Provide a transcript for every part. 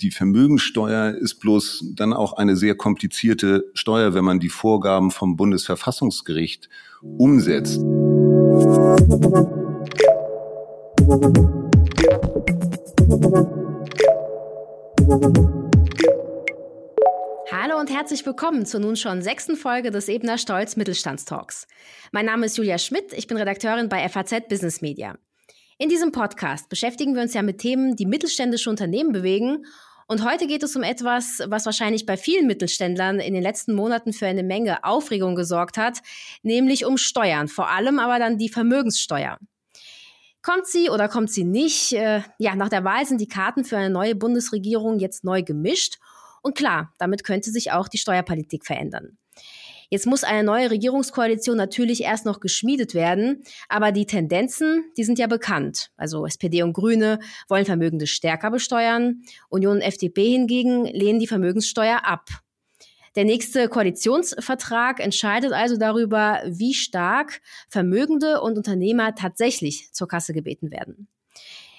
Die Vermögensteuer ist bloß dann auch eine sehr komplizierte Steuer, wenn man die Vorgaben vom Bundesverfassungsgericht umsetzt. Hallo und herzlich willkommen zur nun schon sechsten Folge des Ebner Stolz Mittelstandstalks. Mein Name ist Julia Schmidt, ich bin Redakteurin bei FAZ Business Media. In diesem Podcast beschäftigen wir uns ja mit Themen, die mittelständische Unternehmen bewegen und heute geht es um etwas, was wahrscheinlich bei vielen Mittelständlern in den letzten Monaten für eine Menge Aufregung gesorgt hat, nämlich um Steuern, vor allem aber dann die Vermögenssteuer. Kommt sie oder kommt sie nicht? Äh, ja, nach der Wahl sind die Karten für eine neue Bundesregierung jetzt neu gemischt. Und klar, damit könnte sich auch die Steuerpolitik verändern. Jetzt muss eine neue Regierungskoalition natürlich erst noch geschmiedet werden, aber die Tendenzen, die sind ja bekannt. Also SPD und Grüne wollen Vermögende stärker besteuern, Union und FDP hingegen lehnen die Vermögenssteuer ab. Der nächste Koalitionsvertrag entscheidet also darüber, wie stark Vermögende und Unternehmer tatsächlich zur Kasse gebeten werden.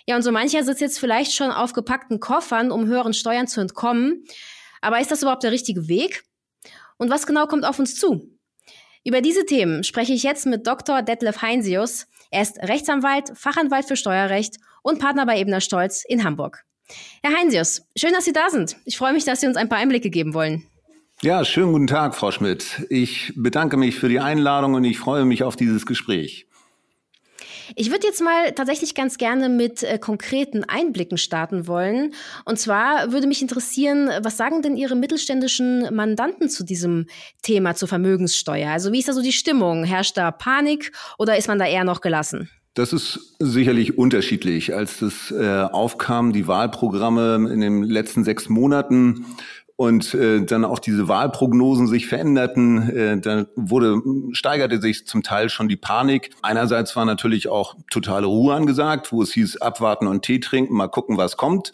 Ja, und so mancher sitzt jetzt vielleicht schon auf gepackten Koffern, um höheren Steuern zu entkommen. Aber ist das überhaupt der richtige Weg? Und was genau kommt auf uns zu? Über diese Themen spreche ich jetzt mit Dr. Detlef Heinsius. Er ist Rechtsanwalt, Fachanwalt für Steuerrecht und Partner bei Ebner Stolz in Hamburg. Herr Heinsius, schön, dass Sie da sind. Ich freue mich, dass Sie uns ein paar Einblicke geben wollen. Ja, schönen guten Tag, Frau Schmidt. Ich bedanke mich für die Einladung und ich freue mich auf dieses Gespräch. Ich würde jetzt mal tatsächlich ganz gerne mit äh, konkreten Einblicken starten wollen. Und zwar würde mich interessieren, was sagen denn Ihre mittelständischen Mandanten zu diesem Thema zur Vermögenssteuer? Also wie ist da so die Stimmung? Herrscht da Panik oder ist man da eher noch gelassen? Das ist sicherlich unterschiedlich. Als das äh, aufkam, die Wahlprogramme in den letzten sechs Monaten, und äh, dann auch diese Wahlprognosen sich veränderten, äh, dann wurde steigerte sich zum Teil schon die Panik. Einerseits war natürlich auch totale Ruhe angesagt, wo es hieß abwarten und Tee trinken, mal gucken, was kommt.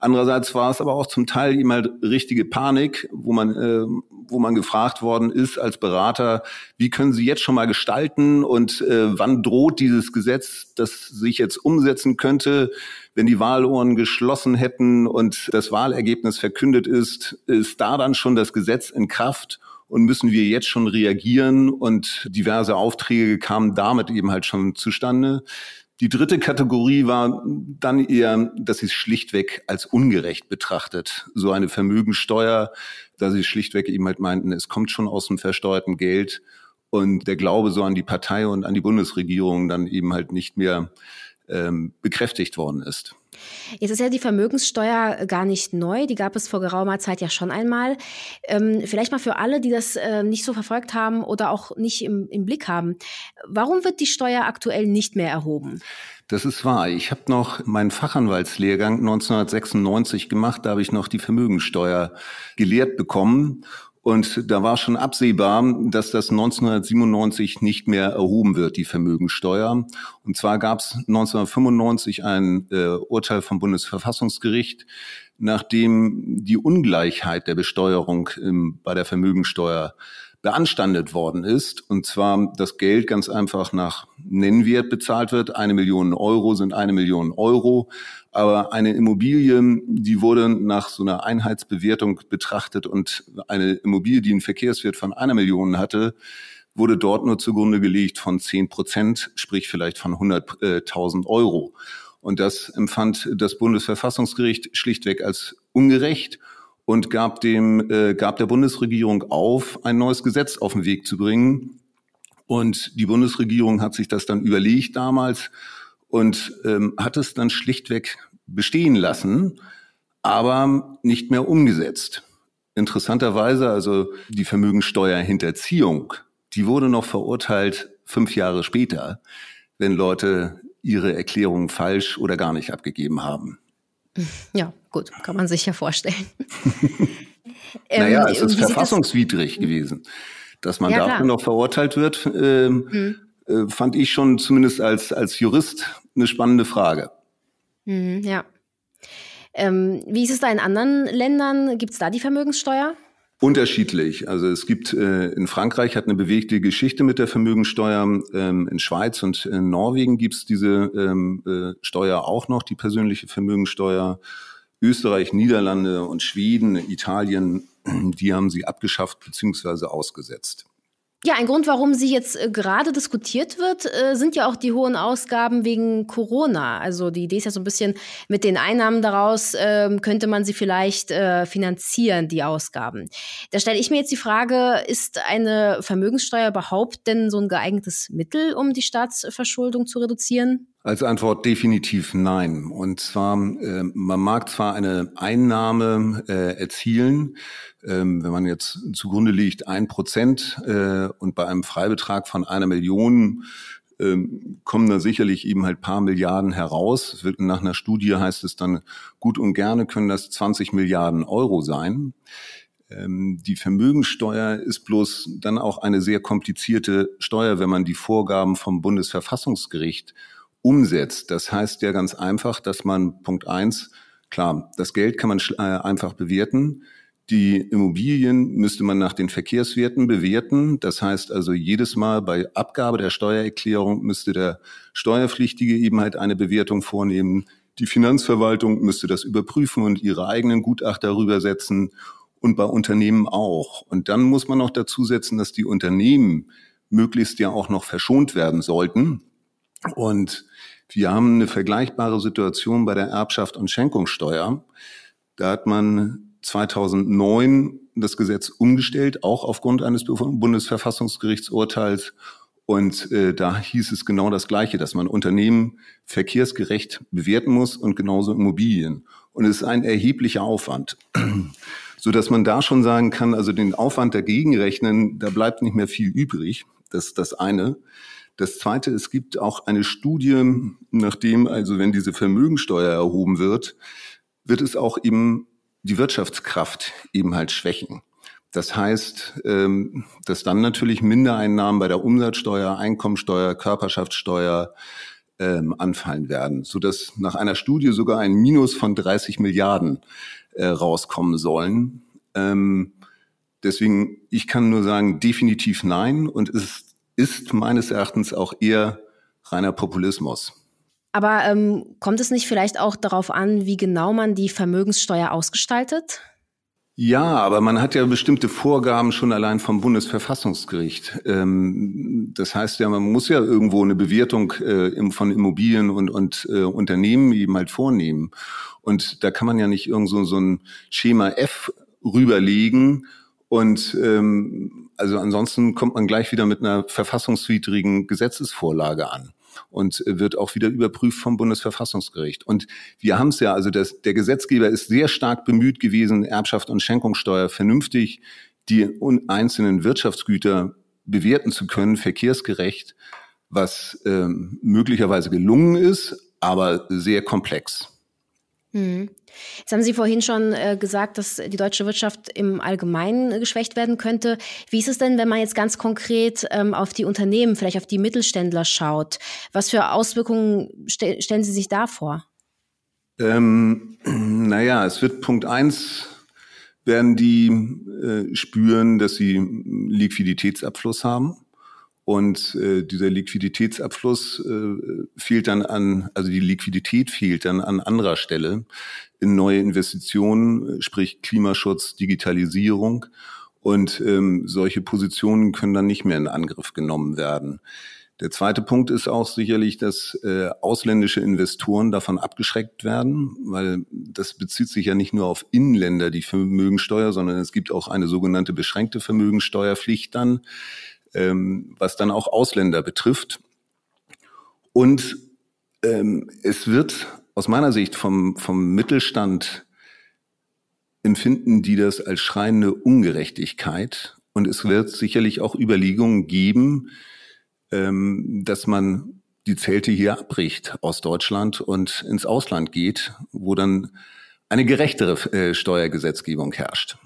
Andererseits war es aber auch zum Teil immer richtige Panik, wo man, äh, wo man gefragt worden ist als Berater, wie können Sie jetzt schon mal gestalten und äh, wann droht dieses Gesetz, das sich jetzt umsetzen könnte, wenn die Wahlohren geschlossen hätten und das Wahlergebnis verkündet ist, ist da dann schon das Gesetz in Kraft und müssen wir jetzt schon reagieren und diverse Aufträge kamen damit eben halt schon zustande. Die dritte Kategorie war dann eher, dass sie es schlichtweg als ungerecht betrachtet. So eine Vermögensteuer, da sie schlichtweg eben halt meinten, es kommt schon aus dem versteuerten Geld und der Glaube so an die Partei und an die Bundesregierung dann eben halt nicht mehr ähm, bekräftigt worden ist. Jetzt ist ja die Vermögenssteuer gar nicht neu, die gab es vor geraumer Zeit ja schon einmal. Ähm, vielleicht mal für alle, die das äh, nicht so verfolgt haben oder auch nicht im, im Blick haben. Warum wird die Steuer aktuell nicht mehr erhoben? Das ist wahr. Ich habe noch meinen Fachanwaltslehrgang 1996 gemacht. Da habe ich noch die Vermögensteuer gelehrt bekommen. Und da war schon absehbar, dass das 1997 nicht mehr erhoben wird, die Vermögensteuer. Und zwar gab es 1995 ein äh, Urteil vom Bundesverfassungsgericht, nachdem die Ungleichheit der Besteuerung im, bei der Vermögensteuer beanstandet worden ist. Und zwar das Geld ganz einfach nach Nennwert bezahlt wird. Eine Million Euro sind eine Million Euro. Aber eine Immobilie, die wurde nach so einer Einheitsbewertung betrachtet und eine Immobilie, die einen Verkehrswert von einer Million hatte, wurde dort nur zugrunde gelegt von zehn Prozent, sprich vielleicht von 100.000 Euro. Und das empfand das Bundesverfassungsgericht schlichtweg als ungerecht und gab dem äh, gab der Bundesregierung auf, ein neues Gesetz auf den Weg zu bringen. Und die Bundesregierung hat sich das dann überlegt damals und ähm, hat es dann schlichtweg bestehen lassen, aber nicht mehr umgesetzt. Interessanterweise, also die Vermögensteuerhinterziehung, die wurde noch verurteilt fünf Jahre später, wenn Leute ihre Erklärungen falsch oder gar nicht abgegeben haben. Ja, gut, kann man sich ja vorstellen. naja, ähm, es ist verfassungswidrig gewesen. Dass man ja, dafür klar. noch verurteilt wird, äh, mhm. äh, fand ich schon zumindest als, als Jurist eine spannende Frage. Mhm, ja. Ähm, wie ist es da in anderen Ländern? Gibt es da die Vermögenssteuer? Unterschiedlich. Also es gibt äh, in Frankreich hat eine bewegte Geschichte mit der Vermögensteuer. Ähm, in Schweiz und in Norwegen gibt's diese ähm, äh, Steuer auch noch, die persönliche Vermögensteuer. Österreich, Niederlande und Schweden, Italien, die haben sie abgeschafft bzw. ausgesetzt. Ja, ein Grund, warum sie jetzt äh, gerade diskutiert wird, äh, sind ja auch die hohen Ausgaben wegen Corona. Also die Idee ist ja so ein bisschen, mit den Einnahmen daraus äh, könnte man sie vielleicht äh, finanzieren, die Ausgaben. Da stelle ich mir jetzt die Frage, ist eine Vermögenssteuer überhaupt denn so ein geeignetes Mittel, um die Staatsverschuldung zu reduzieren? Als Antwort definitiv nein. Und zwar, äh, man mag zwar eine Einnahme äh, erzielen, ähm, wenn man jetzt zugrunde liegt, ein Prozent äh, und bei einem Freibetrag von einer Million ähm, kommen da sicherlich eben halt paar Milliarden heraus. Nach einer Studie heißt es dann, gut und gerne können das 20 Milliarden Euro sein. Ähm, die Vermögensteuer ist bloß dann auch eine sehr komplizierte Steuer, wenn man die Vorgaben vom Bundesverfassungsgericht umsetzt. Das heißt ja ganz einfach, dass man Punkt eins, klar, das Geld kann man äh, einfach bewerten. Die Immobilien müsste man nach den Verkehrswerten bewerten. Das heißt also, jedes Mal bei Abgabe der Steuererklärung müsste der Steuerpflichtige eben halt eine Bewertung vornehmen. Die Finanzverwaltung müsste das überprüfen und ihre eigenen Gutachter darüber setzen und bei Unternehmen auch. Und dann muss man noch dazu setzen, dass die Unternehmen möglichst ja auch noch verschont werden sollten. Und wir haben eine vergleichbare Situation bei der Erbschaft und Schenkungssteuer. Da hat man 2009 das Gesetz umgestellt, auch aufgrund eines Bundesverfassungsgerichtsurteils. Und äh, da hieß es genau das Gleiche, dass man Unternehmen verkehrsgerecht bewerten muss und genauso Immobilien. Und es ist ein erheblicher Aufwand, so dass man da schon sagen kann, also den Aufwand dagegen rechnen, da bleibt nicht mehr viel übrig. Das ist das eine. Das zweite, es gibt auch eine Studie, nachdem also wenn diese Vermögensteuer erhoben wird, wird es auch eben die Wirtschaftskraft eben halt schwächen. Das heißt, ähm, dass dann natürlich Mindereinnahmen bei der Umsatzsteuer, Einkommensteuer, Körperschaftssteuer ähm, anfallen werden, so dass nach einer Studie sogar ein Minus von 30 Milliarden äh, rauskommen sollen. Ähm, deswegen, ich kann nur sagen, definitiv nein. Und es ist meines Erachtens auch eher reiner Populismus. Aber ähm, kommt es nicht vielleicht auch darauf an, wie genau man die Vermögenssteuer ausgestaltet? Ja, aber man hat ja bestimmte Vorgaben schon allein vom Bundesverfassungsgericht. Ähm, das heißt ja, man muss ja irgendwo eine Bewertung äh, von Immobilien und, und äh, Unternehmen eben halt vornehmen. Und da kann man ja nicht irgend so, so ein Schema F rüberlegen. Und ähm, also ansonsten kommt man gleich wieder mit einer verfassungswidrigen Gesetzesvorlage an und wird auch wieder überprüft vom Bundesverfassungsgericht. Und wir haben es ja, also das, der Gesetzgeber ist sehr stark bemüht gewesen, Erbschaft und Schenkungssteuer vernünftig die einzelnen Wirtschaftsgüter bewerten zu können, verkehrsgerecht, was ähm, möglicherweise gelungen ist, aber sehr komplex. Mhm. Jetzt haben Sie vorhin schon äh, gesagt, dass die deutsche Wirtschaft im Allgemeinen äh, geschwächt werden könnte. Wie ist es denn, wenn man jetzt ganz konkret ähm, auf die Unternehmen, vielleicht auf die Mittelständler schaut? Was für Auswirkungen ste stellen Sie sich da vor? Ähm, naja, es wird Punkt eins werden die äh, spüren, dass sie Liquiditätsabfluss haben. Und äh, dieser Liquiditätsabfluss äh, fehlt dann an, also die Liquidität fehlt dann an anderer Stelle in neue Investitionen, sprich Klimaschutz, Digitalisierung. Und ähm, solche Positionen können dann nicht mehr in Angriff genommen werden. Der zweite Punkt ist auch sicherlich, dass äh, ausländische Investoren davon abgeschreckt werden, weil das bezieht sich ja nicht nur auf Inländer, die Vermögensteuer, sondern es gibt auch eine sogenannte beschränkte Vermögensteuerpflicht dann ähm, was dann auch Ausländer betrifft. Und ähm, es wird aus meiner Sicht vom, vom Mittelstand empfinden die das als schreiende Ungerechtigkeit. Und es wird sicherlich auch Überlegungen geben, ähm, dass man die Zelte hier abbricht aus Deutschland und ins Ausland geht, wo dann eine gerechtere äh, Steuergesetzgebung herrscht.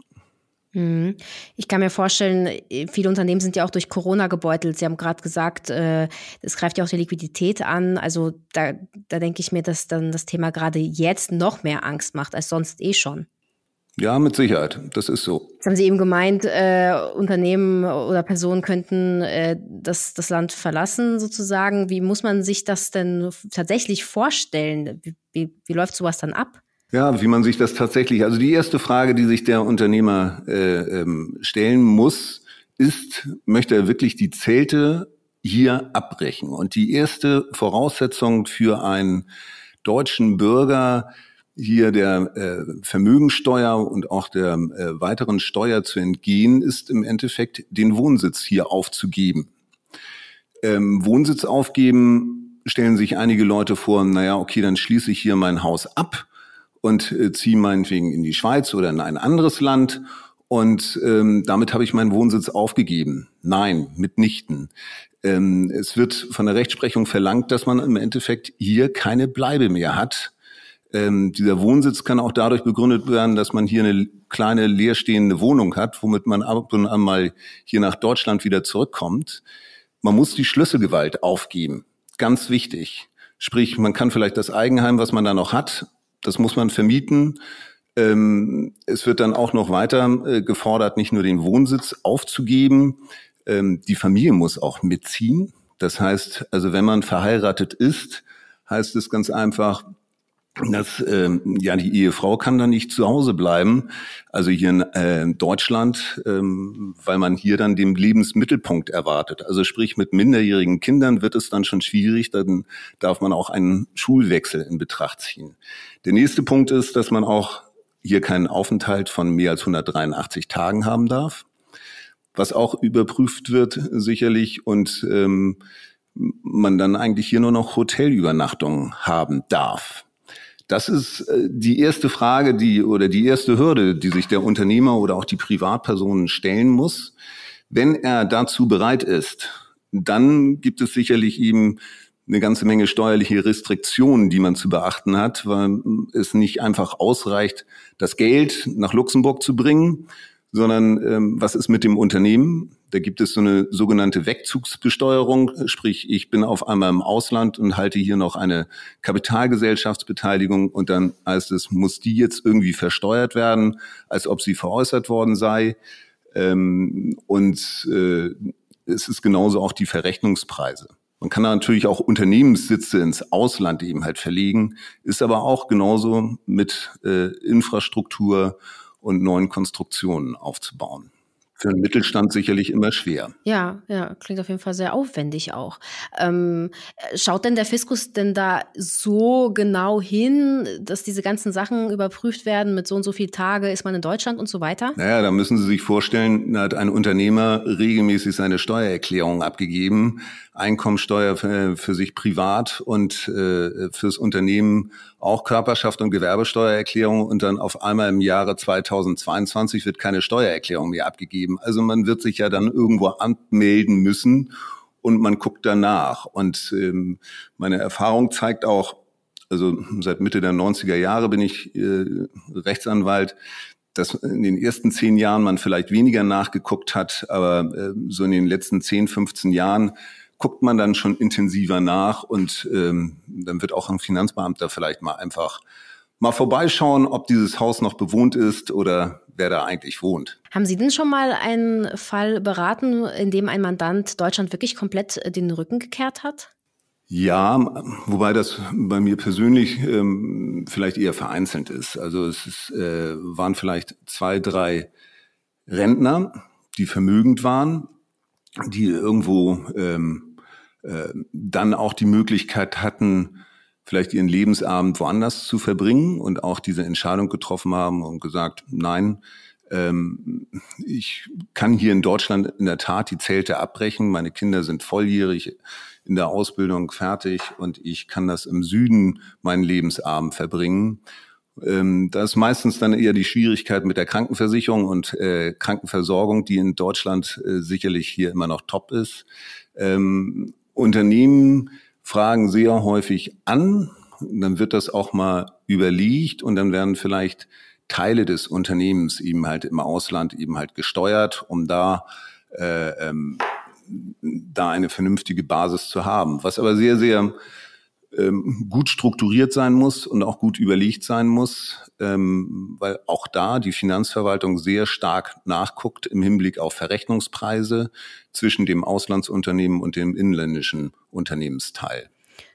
Mhm. Ich kann mir vorstellen, viele Unternehmen sind ja auch durch Corona gebeutelt. Sie haben gerade gesagt, äh, es greift ja auch die Liquidität an. Also da, da denke ich mir, dass dann das Thema gerade jetzt noch mehr Angst macht als sonst eh schon. Ja, mit Sicherheit. Das ist so. Jetzt haben Sie eben gemeint, äh, Unternehmen oder Personen könnten äh, das, das Land verlassen, sozusagen. Wie muss man sich das denn tatsächlich vorstellen? Wie, wie, wie läuft sowas dann ab? Ja, wie man sich das tatsächlich, also die erste Frage, die sich der Unternehmer äh, ähm, stellen muss, ist, möchte er wirklich die Zelte hier abbrechen? Und die erste Voraussetzung für einen deutschen Bürger, hier der äh, Vermögensteuer und auch der äh, weiteren Steuer zu entgehen, ist im Endeffekt den Wohnsitz hier aufzugeben. Ähm, Wohnsitz aufgeben stellen sich einige Leute vor, naja, okay, dann schließe ich hier mein Haus ab und äh, ziehe meinetwegen in die Schweiz oder in ein anderes Land und ähm, damit habe ich meinen Wohnsitz aufgegeben. Nein, mitnichten. Ähm, es wird von der Rechtsprechung verlangt, dass man im Endeffekt hier keine Bleibe mehr hat ähm, dieser Wohnsitz kann auch dadurch begründet werden, dass man hier eine kleine leerstehende Wohnung hat, womit man ab und an mal hier nach Deutschland wieder zurückkommt. Man muss die Schlüsselgewalt aufgeben. Ganz wichtig. Sprich, man kann vielleicht das Eigenheim, was man da noch hat, das muss man vermieten. Ähm, es wird dann auch noch weiter äh, gefordert, nicht nur den Wohnsitz aufzugeben, ähm, die Familie muss auch mitziehen. Das heißt, also wenn man verheiratet ist, heißt es ganz einfach, dass ähm, ja die Ehefrau kann dann nicht zu Hause bleiben, also hier in äh, Deutschland, ähm, weil man hier dann den Lebensmittelpunkt erwartet. Also sprich mit minderjährigen Kindern wird es dann schon schwierig, dann darf man auch einen Schulwechsel in Betracht ziehen. Der nächste Punkt ist, dass man auch hier keinen Aufenthalt von mehr als 183 Tagen haben darf, was auch überprüft wird sicherlich und ähm, man dann eigentlich hier nur noch Hotelübernachtungen haben darf. Das ist äh, die erste Frage, die oder die erste Hürde, die sich der Unternehmer oder auch die Privatpersonen stellen muss. Wenn er dazu bereit ist, dann gibt es sicherlich eben eine ganze Menge steuerliche Restriktionen, die man zu beachten hat, weil es nicht einfach ausreicht, das Geld nach Luxemburg zu bringen, sondern ähm, was ist mit dem Unternehmen? Da gibt es so eine sogenannte Wegzugsbesteuerung, sprich ich bin auf einmal im Ausland und halte hier noch eine Kapitalgesellschaftsbeteiligung und dann heißt es, muss die jetzt irgendwie versteuert werden, als ob sie veräußert worden sei. Ähm, und äh, es ist genauso auch die Verrechnungspreise. Man kann natürlich auch Unternehmenssitze ins Ausland eben halt verlegen, ist aber auch genauso mit äh, Infrastruktur und neuen Konstruktionen aufzubauen für einen Mittelstand sicherlich immer schwer. Ja, ja, klingt auf jeden Fall sehr aufwendig auch. Ähm, schaut denn der Fiskus denn da so genau hin, dass diese ganzen Sachen überprüft werden mit so und so viel Tage ist man in Deutschland und so weiter? Naja, da müssen Sie sich vorstellen, da hat ein Unternehmer regelmäßig seine Steuererklärung abgegeben, Einkommensteuer für, für sich privat und äh, fürs Unternehmen auch Körperschaft und Gewerbesteuererklärung und dann auf einmal im Jahre 2022 wird keine Steuererklärung mehr abgegeben. Also man wird sich ja dann irgendwo anmelden müssen und man guckt danach. Und ähm, meine Erfahrung zeigt auch, also seit Mitte der 90er Jahre bin ich äh, Rechtsanwalt, dass in den ersten zehn Jahren man vielleicht weniger nachgeguckt hat, aber äh, so in den letzten 10, 15 Jahren guckt man dann schon intensiver nach und ähm, dann wird auch ein Finanzbeamter vielleicht mal einfach mal vorbeischauen, ob dieses Haus noch bewohnt ist oder wer da eigentlich wohnt. Haben Sie denn schon mal einen Fall beraten, in dem ein Mandant Deutschland wirklich komplett den Rücken gekehrt hat? Ja, wobei das bei mir persönlich ähm, vielleicht eher vereinzelt ist. Also es ist, äh, waren vielleicht zwei, drei Rentner, die vermögend waren, die irgendwo ähm, äh, dann auch die Möglichkeit hatten, vielleicht ihren Lebensabend woanders zu verbringen und auch diese Entscheidung getroffen haben und gesagt, nein, ähm, ich kann hier in Deutschland in der Tat die Zelte abbrechen. Meine Kinder sind volljährig in der Ausbildung fertig und ich kann das im Süden meinen Lebensabend verbringen. Ähm, da ist meistens dann eher die Schwierigkeit mit der Krankenversicherung und äh, Krankenversorgung, die in Deutschland äh, sicherlich hier immer noch top ist. Ähm, Unternehmen fragen sehr häufig an, dann wird das auch mal überlegt und dann werden vielleicht Teile des Unternehmens eben halt im Ausland eben halt gesteuert, um da äh, ähm, da eine vernünftige Basis zu haben. Was aber sehr, sehr ähm, gut strukturiert sein muss und auch gut überlegt sein muss, ähm, weil auch da die Finanzverwaltung sehr stark nachguckt im Hinblick auf Verrechnungspreise zwischen dem Auslandsunternehmen und dem inländischen Unternehmensteil.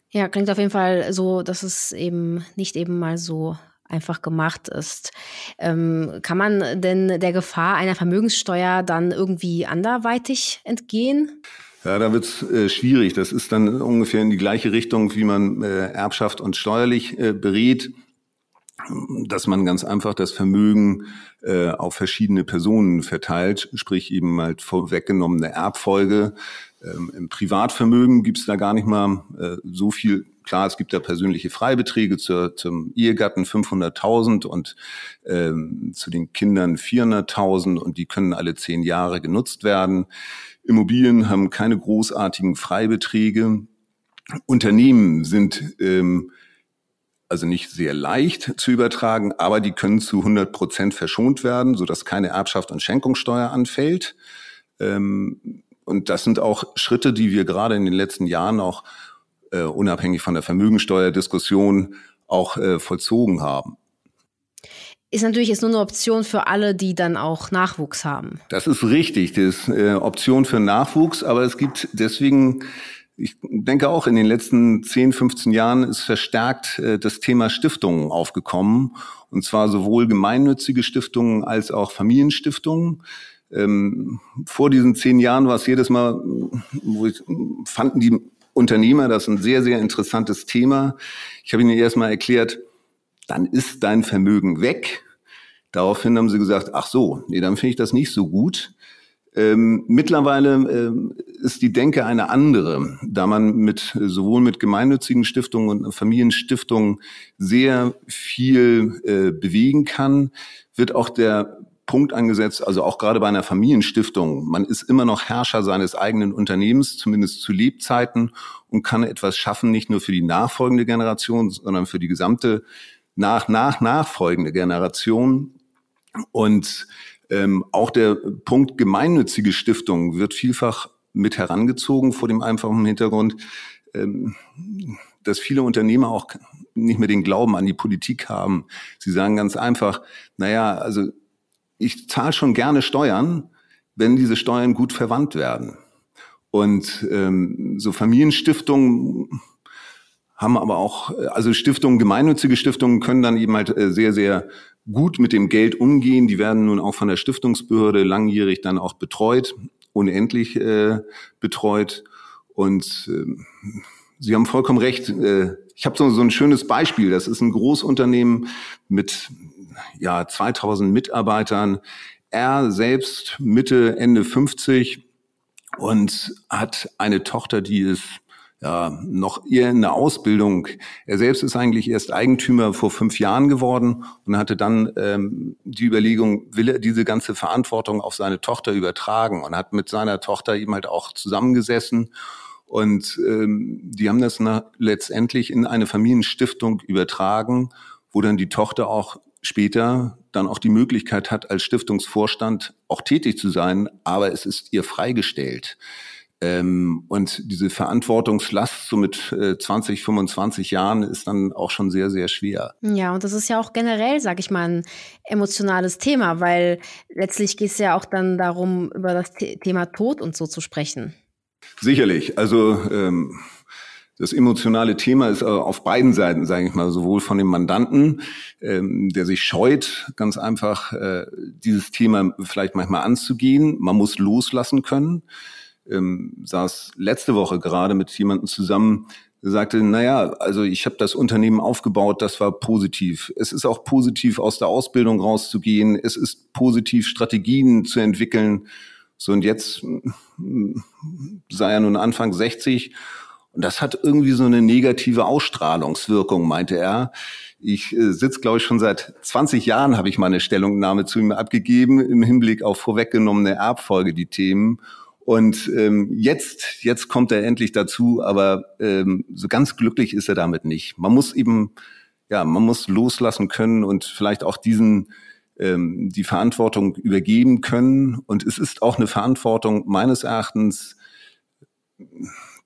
Ja, klingt auf jeden Fall so, dass es eben nicht eben mal so einfach gemacht ist. Ähm, kann man denn der Gefahr einer Vermögenssteuer dann irgendwie anderweitig entgehen? Ja, da wird's äh, schwierig. Das ist dann ungefähr in die gleiche Richtung, wie man äh, Erbschaft und steuerlich äh, berät, dass man ganz einfach das Vermögen äh, auf verschiedene Personen verteilt, sprich eben halt vorweggenommene Erbfolge. Ähm, Im Privatvermögen gibt's da gar nicht mal äh, so viel Klar, es gibt da persönliche Freibeträge zur, zum Ehegatten 500.000 und ähm, zu den Kindern 400.000 und die können alle zehn Jahre genutzt werden. Immobilien haben keine großartigen Freibeträge. Unternehmen sind ähm, also nicht sehr leicht zu übertragen, aber die können zu 100 Prozent verschont werden, sodass keine Erbschaft und Schenkungssteuer anfällt. Ähm, und das sind auch Schritte, die wir gerade in den letzten Jahren auch äh, unabhängig von der Vermögensteuerdiskussion auch äh, vollzogen haben. Ist natürlich jetzt nur eine Option für alle, die dann auch Nachwuchs haben. Das ist richtig, das ist äh, Option für Nachwuchs, aber es gibt deswegen ich denke auch in den letzten 10, 15 Jahren ist verstärkt äh, das Thema Stiftungen aufgekommen. Und zwar sowohl gemeinnützige Stiftungen als auch Familienstiftungen. Ähm, vor diesen zehn Jahren war es jedes Mal, wo ich, fanden die Unternehmer, das ist ein sehr, sehr interessantes Thema. Ich habe ihnen erstmal erklärt, dann ist dein Vermögen weg. Daraufhin haben sie gesagt, ach so, nee, dann finde ich das nicht so gut. Ähm, mittlerweile ähm, ist die Denke eine andere, da man mit sowohl mit gemeinnützigen Stiftungen und Familienstiftungen sehr viel äh, bewegen kann, wird auch der Punkt angesetzt, also auch gerade bei einer Familienstiftung. Man ist immer noch Herrscher seines eigenen Unternehmens, zumindest zu Lebzeiten, und kann etwas schaffen, nicht nur für die nachfolgende Generation, sondern für die gesamte nach, nach, nachfolgende Generation. Und ähm, auch der Punkt gemeinnützige Stiftung wird vielfach mit herangezogen vor dem einfachen Hintergrund, ähm, dass viele Unternehmer auch nicht mehr den Glauben an die Politik haben. Sie sagen ganz einfach, naja, also ich zahle schon gerne Steuern, wenn diese Steuern gut verwandt werden. Und ähm, so Familienstiftungen haben aber auch, also Stiftungen, gemeinnützige Stiftungen können dann eben halt äh, sehr, sehr gut mit dem Geld umgehen. Die werden nun auch von der Stiftungsbehörde langjährig dann auch betreut, unendlich äh, betreut. Und äh, Sie haben vollkommen recht. Äh, ich habe so, so ein schönes Beispiel. Das ist ein Großunternehmen mit ja, 2000 Mitarbeitern. Er selbst Mitte, Ende 50 und hat eine Tochter, die ist ja, noch eher in der Ausbildung. Er selbst ist eigentlich erst Eigentümer vor fünf Jahren geworden und hatte dann ähm, die Überlegung, will er diese ganze Verantwortung auf seine Tochter übertragen und hat mit seiner Tochter eben halt auch zusammengesessen und ähm, die haben das na, letztendlich in eine Familienstiftung übertragen, wo dann die Tochter auch später dann auch die Möglichkeit hat, als Stiftungsvorstand auch tätig zu sein, aber es ist ihr freigestellt. Ähm, und diese Verantwortungslast so mit äh, 20, 25 Jahren ist dann auch schon sehr, sehr schwer. Ja, und das ist ja auch generell, sag ich mal, ein emotionales Thema, weil letztlich geht es ja auch dann darum, über das Thema Tod und so zu sprechen. Sicherlich. Also ähm, das emotionale Thema ist äh, auf beiden Seiten, sage ich mal, sowohl von dem Mandanten, ähm, der sich scheut, ganz einfach äh, dieses Thema vielleicht manchmal anzugehen. Man muss loslassen können. Ähm, saß letzte Woche gerade mit jemandem zusammen, der sagte, naja, also ich habe das Unternehmen aufgebaut, das war positiv. Es ist auch positiv, aus der Ausbildung rauszugehen. Es ist positiv, Strategien zu entwickeln. So und jetzt mm, sei er nun Anfang 60 und das hat irgendwie so eine negative Ausstrahlungswirkung, meinte er. Ich äh, sitze, glaube ich, schon seit 20 Jahren, habe ich meine Stellungnahme zu ihm abgegeben im Hinblick auf vorweggenommene Erbfolge, die Themen. Und ähm, jetzt, jetzt kommt er endlich dazu, aber ähm, so ganz glücklich ist er damit nicht. Man muss eben, ja, man muss loslassen können und vielleicht auch diesen ähm, die Verantwortung übergeben können. Und es ist auch eine Verantwortung meines Erachtens,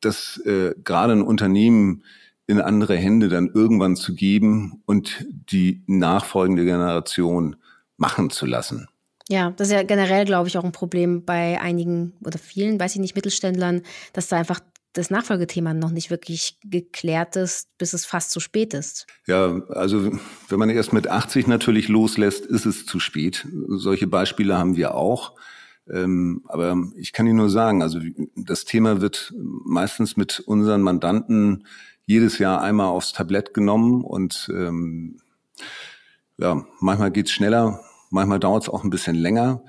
dass äh, gerade ein Unternehmen in andere Hände dann irgendwann zu geben und die nachfolgende Generation machen zu lassen. Ja, das ist ja generell, glaube ich, auch ein Problem bei einigen oder vielen, weiß ich nicht, Mittelständlern, dass da einfach das Nachfolgethema noch nicht wirklich geklärt ist, bis es fast zu spät ist. Ja, also wenn man erst mit 80 natürlich loslässt, ist es zu spät. Solche Beispiele haben wir auch. Ähm, aber ich kann Ihnen nur sagen, also das Thema wird meistens mit unseren Mandanten jedes Jahr einmal aufs Tablett genommen und ähm, ja, manchmal geht's schneller, manchmal dauert es auch ein bisschen länger.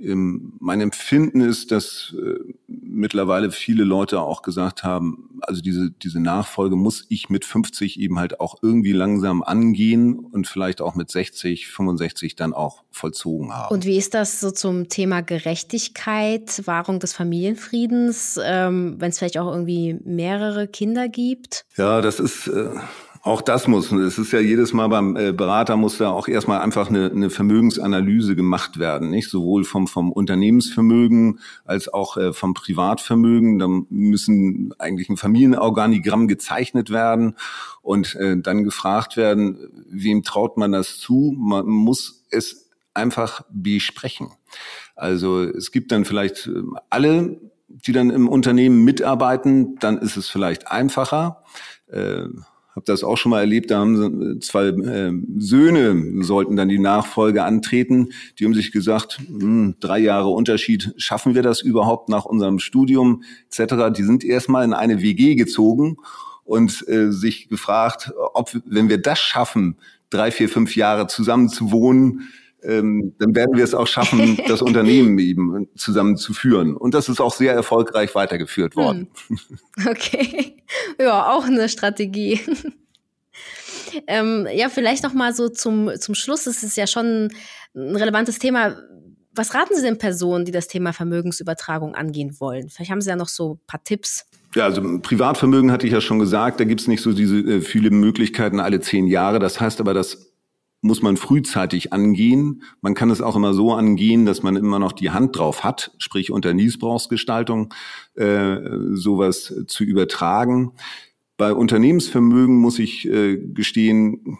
Ähm, mein Empfinden ist, dass äh, mittlerweile viele Leute auch gesagt haben, also diese, diese Nachfolge muss ich mit 50 eben halt auch irgendwie langsam angehen und vielleicht auch mit 60, 65 dann auch vollzogen haben. Und wie ist das so zum Thema Gerechtigkeit, Wahrung des Familienfriedens, ähm, wenn es vielleicht auch irgendwie mehrere Kinder gibt? Ja, das ist. Auch das muss, es ist ja jedes Mal beim äh, Berater muss da auch erstmal einfach eine, eine Vermögensanalyse gemacht werden, nicht? Sowohl vom, vom Unternehmensvermögen als auch äh, vom Privatvermögen. Da müssen eigentlich ein Familienorganigramm gezeichnet werden und äh, dann gefragt werden, wem traut man das zu? Man muss es einfach besprechen. Also es gibt dann vielleicht alle, die dann im Unternehmen mitarbeiten, dann ist es vielleicht einfacher habe das auch schon mal erlebt, da haben zwei äh, Söhne sollten dann die Nachfolge antreten. Die haben sich gesagt, hm, drei Jahre Unterschied, schaffen wir das überhaupt nach unserem Studium etc. Die sind erstmal in eine WG gezogen und äh, sich gefragt, ob, wenn wir das schaffen, drei, vier, fünf Jahre zusammen zu wohnen, ähm, dann werden wir es auch schaffen, das Unternehmen eben zusammen zu führen. Und das ist auch sehr erfolgreich weitergeführt worden. Hm. Okay. Ja, auch eine Strategie. ähm, ja, vielleicht noch mal so zum, zum Schluss. Es ist ja schon ein relevantes Thema. Was raten Sie den Personen, die das Thema Vermögensübertragung angehen wollen? Vielleicht haben Sie ja noch so ein paar Tipps. Ja, also Privatvermögen hatte ich ja schon gesagt, da gibt es nicht so diese äh, viele Möglichkeiten alle zehn Jahre. Das heißt aber, dass muss man frühzeitig angehen. Man kann es auch immer so angehen, dass man immer noch die Hand drauf hat, sprich unter Niesbrauchsgestaltung äh, sowas zu übertragen. Bei Unternehmensvermögen muss ich äh, gestehen,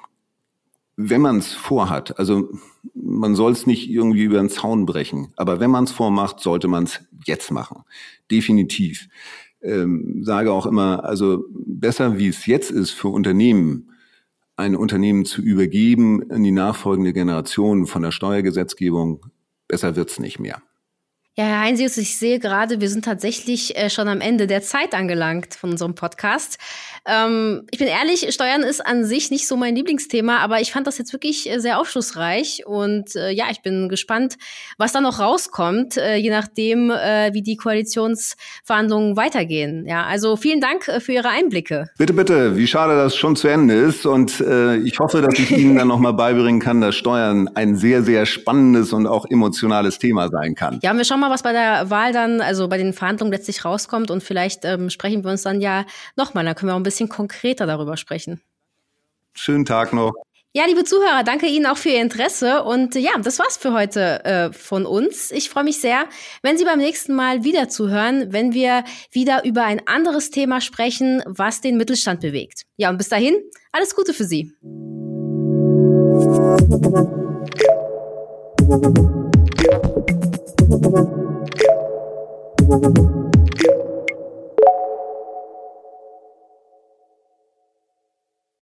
wenn man es vorhat, also man soll es nicht irgendwie über den Zaun brechen, aber wenn man es vormacht, sollte man es jetzt machen. Definitiv. Ähm, sage auch immer, also besser wie es jetzt ist für Unternehmen, ein Unternehmen zu übergeben in die nachfolgende Generation von der Steuergesetzgebung, besser wird's nicht mehr. Ja, Herr Heinsius, ich sehe gerade, wir sind tatsächlich äh, schon am Ende der Zeit angelangt von unserem Podcast. Ähm, ich bin ehrlich, Steuern ist an sich nicht so mein Lieblingsthema, aber ich fand das jetzt wirklich äh, sehr aufschlussreich und äh, ja, ich bin gespannt, was da noch rauskommt, äh, je nachdem, äh, wie die Koalitionsverhandlungen weitergehen. Ja, also vielen Dank äh, für Ihre Einblicke. Bitte, bitte. Wie schade, dass es schon zu Ende ist und ich hoffe, dass ich Ihnen dann nochmal beibringen kann, dass Steuern ein sehr, sehr spannendes und auch emotionales Thema sein kann. Ja, wir schauen mal, was bei der Wahl dann, also bei den Verhandlungen letztlich rauskommt und vielleicht ähm, sprechen wir uns dann ja nochmal, da können wir auch ein bisschen konkreter darüber sprechen. Schönen Tag noch. Ja, liebe Zuhörer, danke Ihnen auch für Ihr Interesse. Und ja, das war's für heute äh, von uns. Ich freue mich sehr, wenn Sie beim nächsten Mal wieder zuhören, wenn wir wieder über ein anderes Thema sprechen, was den Mittelstand bewegt. Ja, und bis dahin, alles Gute für Sie. Thank you.